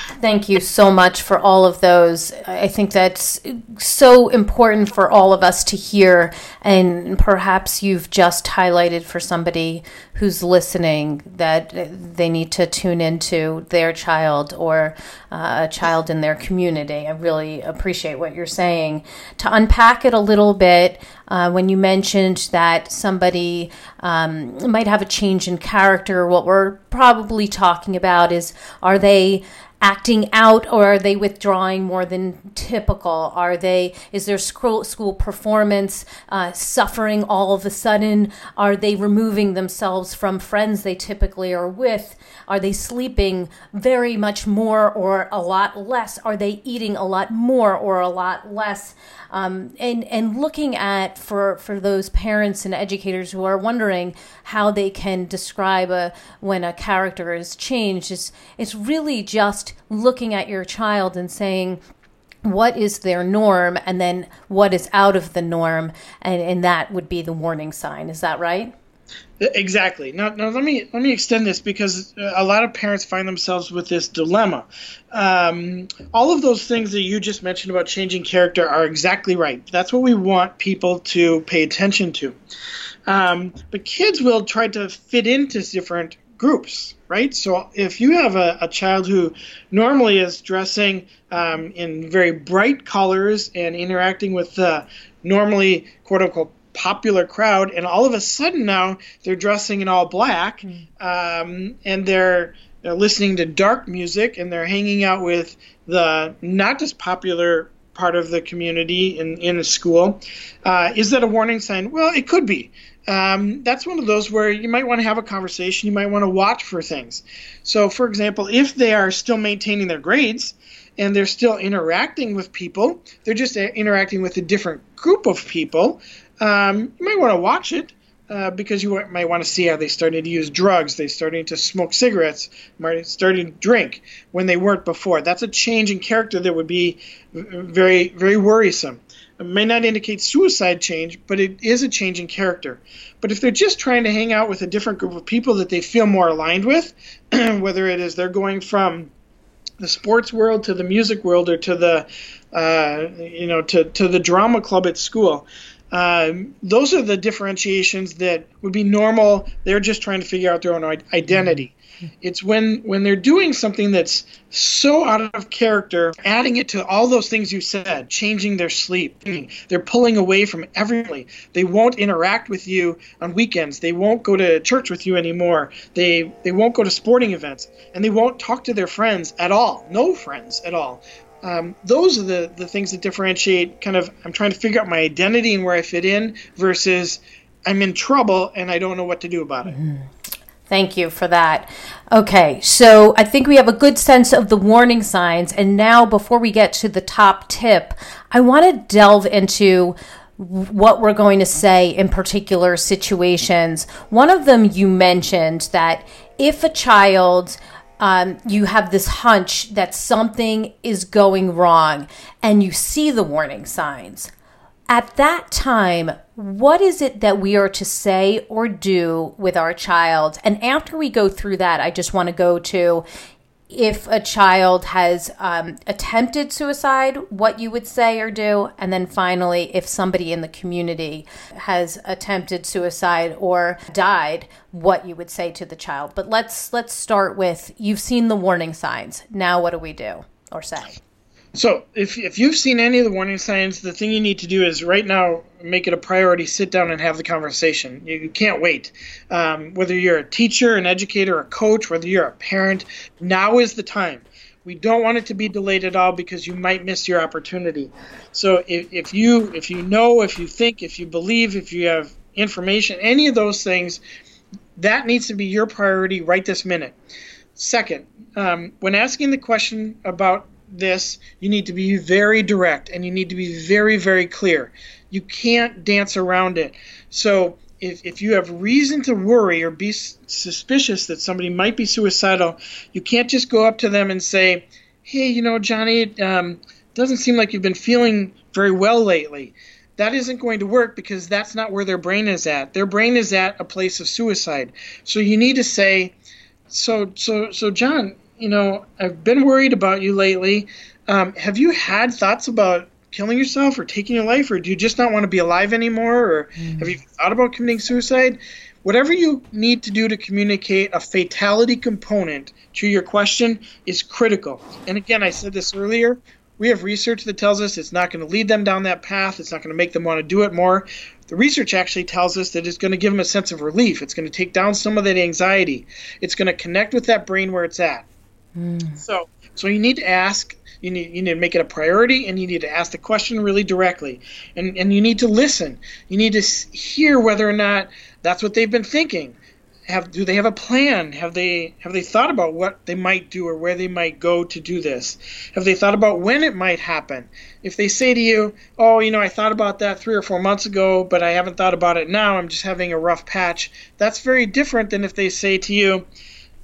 Thank you so much for all of those. I think that's so important for all of us to hear. And perhaps you've just highlighted for somebody who's listening that they need to tune into their child or uh, a child in their community. I really appreciate what you're saying. To unpack it a little bit, uh, when you mentioned that somebody um, might have a change in character, what we're probably talking about is are they acting out or are they withdrawing more than typical? Are they is their school, school performance uh, suffering all of a sudden? Are they removing themselves from friends they typically are with? Are they sleeping very much more or a lot less? Are they eating a lot more or a lot less um, and and looking at for for those parents and educators who are wondering how they can describe a when a character is changed is it's really just looking at your child and saying what is their norm? and then what is out of the norm? And, and that would be the warning sign. Is that right Exactly. Now, now let me let me extend this because a lot of parents find themselves with this dilemma. Um, all of those things that you just mentioned about changing character are exactly right. That's what we want people to pay attention to. Um, but kids will try to fit into different groups, right? So if you have a, a child who normally is dressing um, in very bright colors and interacting with uh, normally quote unquote popular crowd, and all of a sudden now they're dressing in all black, mm. um, and they're, they're listening to dark music, and they're hanging out with the not as popular part of the community in in a school. Uh, is that a warning sign? Well, it could be. Um, that's one of those where you might want to have a conversation. You might want to watch for things. So, for example, if they are still maintaining their grades and they're still interacting with people, they're just interacting with a different group of people um, you might want to watch it uh, because you might want to see how they started to use drugs, they starting to smoke cigarettes, starting to drink when they weren't before. That's a change in character that would be very, very worrisome. It may not indicate suicide change, but it is a change in character. But if they're just trying to hang out with a different group of people that they feel more aligned with, whether it is they're going from the sports world to the music world or to the uh, you know to, to the drama club at school um, those are the differentiations that would be normal. They're just trying to figure out their own identity. It's when when they're doing something that's so out of character, adding it to all those things you said, changing their sleep. They're pulling away from everybody. They won't interact with you on weekends. They won't go to church with you anymore. They they won't go to sporting events, and they won't talk to their friends at all. No friends at all um, those are the, the things that differentiate kind of i'm trying to figure out my identity and where i fit in versus i'm in trouble and i don't know what to do about it mm-hmm. Thank you for that. Okay, so I think we have a good sense of the warning signs. And now, before we get to the top tip, I want to delve into what we're going to say in particular situations. One of them you mentioned that if a child um, you have this hunch that something is going wrong and you see the warning signs. At that time, what is it that we are to say or do with our child? And after we go through that, I just want to go to if a child has um, attempted suicide, what you would say or do, and then finally, if somebody in the community has attempted suicide or died, what you would say to the child. But let's let's start with you've seen the warning signs. Now, what do we do or say? So, if, if you've seen any of the warning signs, the thing you need to do is right now make it a priority, sit down and have the conversation. You, you can't wait. Um, whether you're a teacher, an educator, a coach, whether you're a parent, now is the time. We don't want it to be delayed at all because you might miss your opportunity. So if, if you if you know, if you think, if you believe, if you have information, any of those things, that needs to be your priority right this minute. Second, um, when asking the question about this, you need to be very direct and you need to be very, very clear. You can't dance around it. So if, if you have reason to worry or be suspicious that somebody might be suicidal, you can't just go up to them and say, hey, you know, Johnny, it um, doesn't seem like you've been feeling very well lately. That isn't going to work because that's not where their brain is at. Their brain is at a place of suicide. So you need to say, so, so, so, John, you know, I've been worried about you lately. Um, have you had thoughts about killing yourself or taking your life, or do you just not want to be alive anymore, or mm. have you thought about committing suicide? Whatever you need to do to communicate a fatality component to your question is critical. And again, I said this earlier. We have research that tells us it's not going to lead them down that path. It's not going to make them want to do it more. The research actually tells us that it's going to give them a sense of relief. It's going to take down some of that anxiety. It's going to connect with that brain where it's at. Mm. So, so you need to ask you need you need to make it a priority, and you need to ask the question really directly, and and you need to listen. You need to hear whether or not that's what they've been thinking. Have do they have a plan? Have they have they thought about what they might do or where they might go to do this? Have they thought about when it might happen? If they say to you, "Oh, you know, I thought about that 3 or 4 months ago, but I haven't thought about it now. I'm just having a rough patch." That's very different than if they say to you,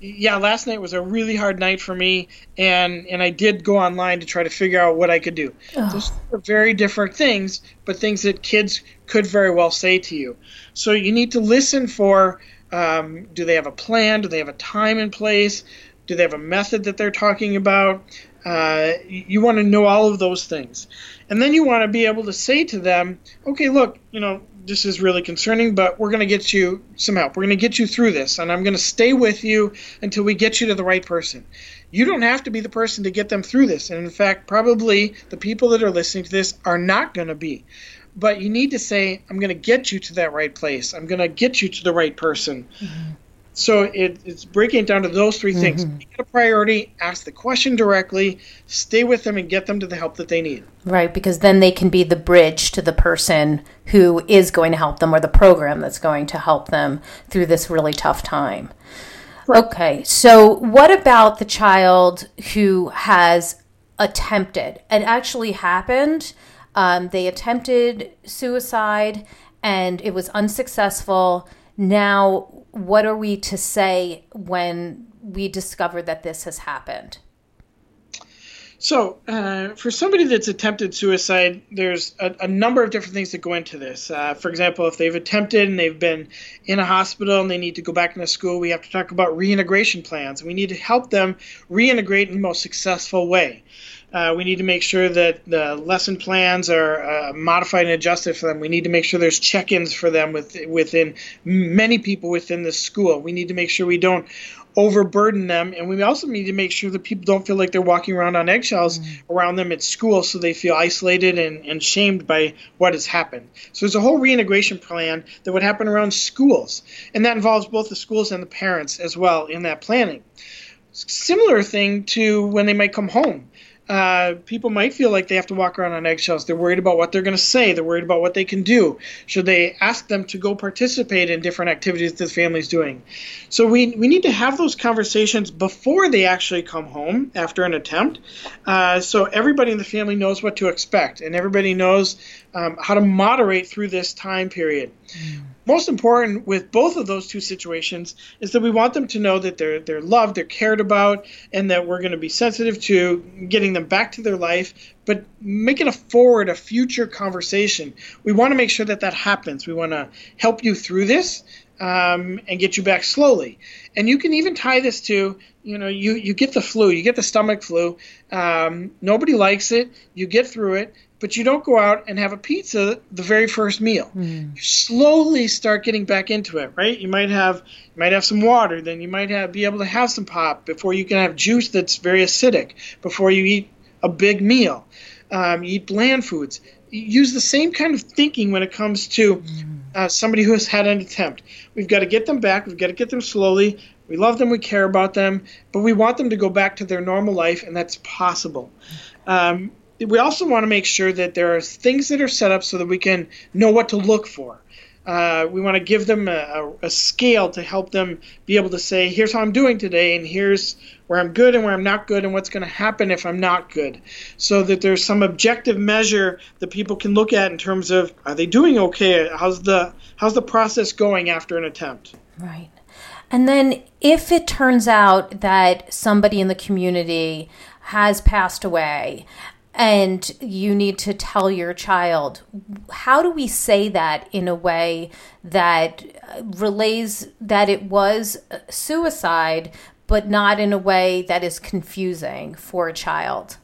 yeah, last night was a really hard night for me, and and I did go online to try to figure out what I could do. Oh. Those are very different things, but things that kids could very well say to you. So you need to listen for um, do they have a plan? Do they have a time and place? Do they have a method that they're talking about? Uh, you want to know all of those things. And then you want to be able to say to them, okay, look, you know, this is really concerning, but we're going to get you some help. We're going to get you through this, and I'm going to stay with you until we get you to the right person. You don't have to be the person to get them through this. And in fact, probably the people that are listening to this are not going to be. But you need to say, I'm going to get you to that right place. I'm going to get you to the right person. Mm-hmm. So it, it's breaking it down to those 3 things. Mm-hmm. Make it a priority, ask the question directly, stay with them, and get them to the help that they need. Right, because then they can be the bridge to the person who is going to help them or the program that's going to help them through this really tough time. Right. Okay, so what about the child who has attempted? It actually happened. Um, they attempted suicide and it was unsuccessful. Now, what are we to say when we discover that this has happened? So, uh, for somebody that's attempted suicide, there's a, a, number of different things that go into this. Uh, for example, if they've attempted and they've been in a hospital and they need to go back into school, we have to talk about reintegration plans. We need to help them reintegrate in the most successful way. Uh, we need to make sure that the lesson plans are uh, modified and adjusted for them. We need to make sure there's check-ins for them with, within many people within the school. We need to make sure we don't overburden them, and we also need to make sure that people don't feel like they're walking around on eggshells mm. around them at school, so they feel isolated and, and shamed by what has happened. So there's a whole reintegration plan that would happen around schools, and that involves both the schools and the parents as well in that planning. Similar thing to when they might come home uh, people might feel like they have to walk around on eggshells. They're worried about what they're going to say. They're worried about what they can do. Should they ask them to go participate in different activities that the family's doing? So we, we need to have those conversations before they actually come home after an attempt, uh, so everybody in the family knows what to expect and everybody knows um, how to moderate through this time period. Mm most important with both of those two situations is that we want them to know that they're they're loved, they're cared about, and that we're going to be sensitive to getting them back to their life, but making a forward, a future conversation. We want to make sure that that happens. We want to help you through this um, and get you back slowly. And you can even tie this to, you know, you, you get the flu, you get the stomach flu. Um, nobody likes it. You get through it but you don't go out and have a pizza the very first meal. Mm. You slowly start getting back into it, right? You might have you might have some water, then you might have be able to have some pop before you can have juice that's very acidic before you eat a big meal. Um, you eat bland foods. You use the same kind of thinking when it comes to mm. uh, somebody who has had an attempt. We've got to get them back. We've got to get them slowly. We love them. We care about them, but we want them to go back to their normal life, and that's possible. Um, we also want to make sure that there are things that are set up so that we can know what to look for. uh, we want to give them a, a, scale to help them be able to say, here's how I'm doing today, and here's where I'm good and where I'm not good, and what's going to happen if I'm not good. So that there's some objective measure that people can look at in terms of are they doing okay? How's the how's the process going after an attempt? Right. And then if it turns out that somebody in the community has passed away and you need to tell your child. How do we say that in a way that uh, relays that it was suicide but not in a way that is confusing for a child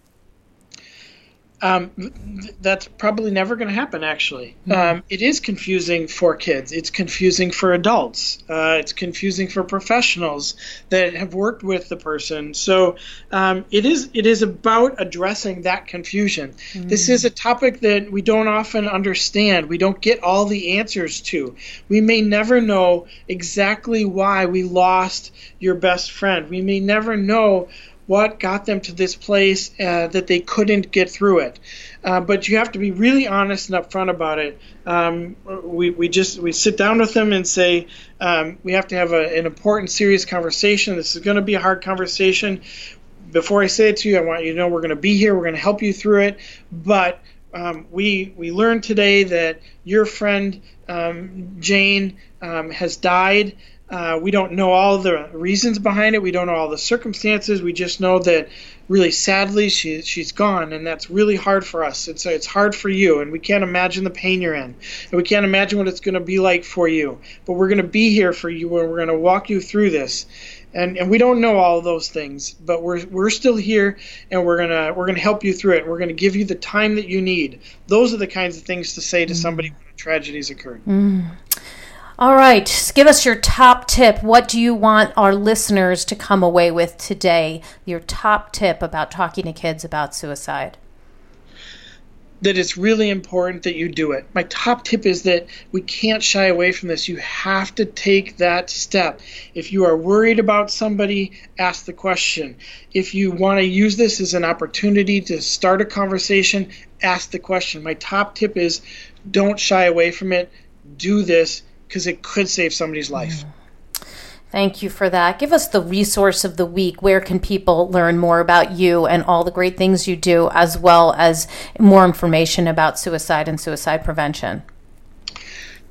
um, th- that's probably never going to happen, actually. Mm-hmm. Um, it is confusing for kids. It's confusing for adults. Uh, it's confusing for professionals that have worked with the person. So um, it is it is about addressing that confusion. Mm-hmm. This is a topic that we don't often understand. We don't get all the answers to. We may never know exactly why we lost your best friend. We may never know what got them to this place uh, that they couldn't get through it. Uh, but you have to be really honest and upfront about it. Um, we, we just we sit down with them and say um, we have to have a, an important, serious conversation. This is going to be a hard conversation. Before I say it to you, I want you to know we're going to be here. We're going to help you through it. But um, we we learned today that your friend um, Jane um, has died. Uh, we don't know all the reasons behind it. We don't know all the circumstances. We just know that really sadly she she's gone, and that's really hard for us. It's it's hard for you, and we can't imagine the pain you're in, and we can't imagine what it's going to be like for you. But we're going to be here for you, and we're going to walk you through this. And, and we don't know all those things, but we're, we're still here, and we're gonna we're gonna help you through it. We're gonna give you the time that you need. Those are the kinds of things to say to somebody when a tragedy's occurred. Mm. All right, give us your top tip. What do you want our listeners to come away with today? Your top tip about talking to kids about suicide. That it's really important that you do it. My top tip is that we can't shy away from this. You have to take that step. If you are worried about somebody, ask the question. If you want to use this as an opportunity to start a conversation, ask the question. My top tip is don't shy away from it. Do this because it could save somebody's life. Thank you for that. Give us the resource of the week. Where can people learn more about you and all the great things you do, as well as more information about suicide and suicide prevention?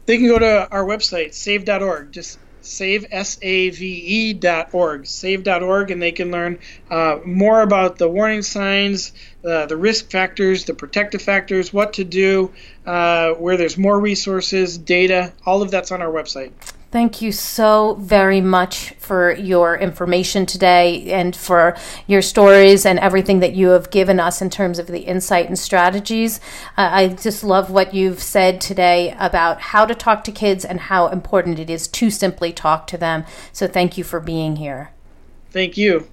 They can go to our website, save.org. Just save s-a-v-e dot org save dot org and they can learn uh, more about the warning signs uh, the risk factors the protective factors what to do uh, where there's more resources data all of that's on our website Thank you so very much for your information today and for your stories and everything that you have given us in terms of the insight and strategies. Uh, I just love what you've said today about how to talk to kids and how important it is to simply talk to them. So thank you for being here. Thank you.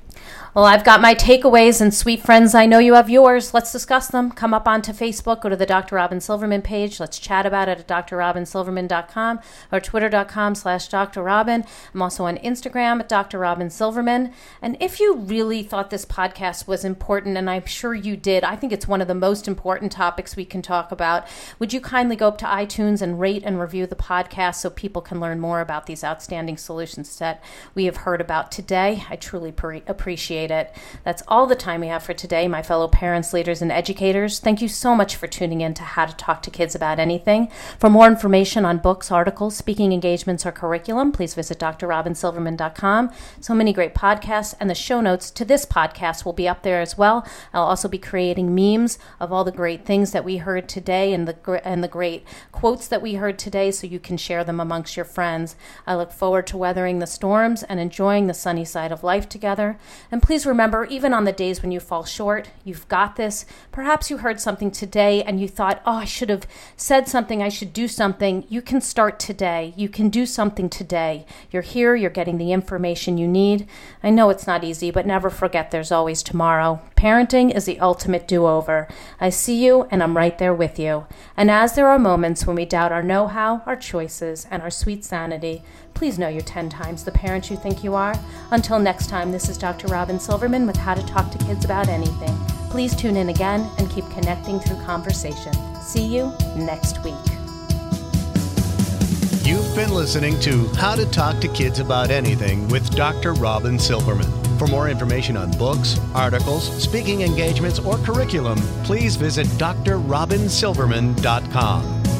Well, I've got my takeaways, and sweet friends, I know you have yours. Let's discuss them. Come up onto Facebook, go to the Dr. Robyn Silverman page. Let's chat about it at drrobynsilverman.com or twitter.com slash Dr. Robyn. I'm also on Instagram at Dr. Robyn Silverman. And if you really thought this podcast was important, and I'm sure you did, I think it's one of the most important topics we can talk about. Would you kindly go up to iTunes and rate and review the podcast so people can learn more about these outstanding solutions that we have heard about today? I truly pre- appreciate appreciate it. That's all the time we have for today, my fellow parents, leaders, and educators. Thank you so much for tuning in to How to Talk to Kids About Anything. For more information on books, articles, speaking engagements, or curriculum, please visit drrobynsilverman.com. So many great podcasts, and the show notes to this podcast will be up there as well. I'll also be creating memes of all the great things that we heard today and the and the great quotes that we heard today, so you can share them amongst your friends. I look forward to weathering the storms and enjoying the sunny side of life together. And please Please remember, even on the days when you fall short, you've got this. Perhaps you heard something today and you thought, oh, I should have said something, I should do something. You can start today. You can do something today. You're here, you're getting the information you need. I know it's not easy, but never forget there's always tomorrow. Parenting is the ultimate do over. I see you and I'm right there with you. And as there are moments when we doubt our know how, our choices, and our sweet sanity, Please know you're 10 times the parent you think you are. Until next time, this is Dr. Robyn Silverman with How to Talk to Kids About Anything. Please tune in again and keep connecting through conversation. See you next week. You've been listening to How to Talk to Kids About Anything with Dr. Robyn Silverman. For more information on books, articles, speaking engagements, or curriculum, please visit drrobynsilverman.com.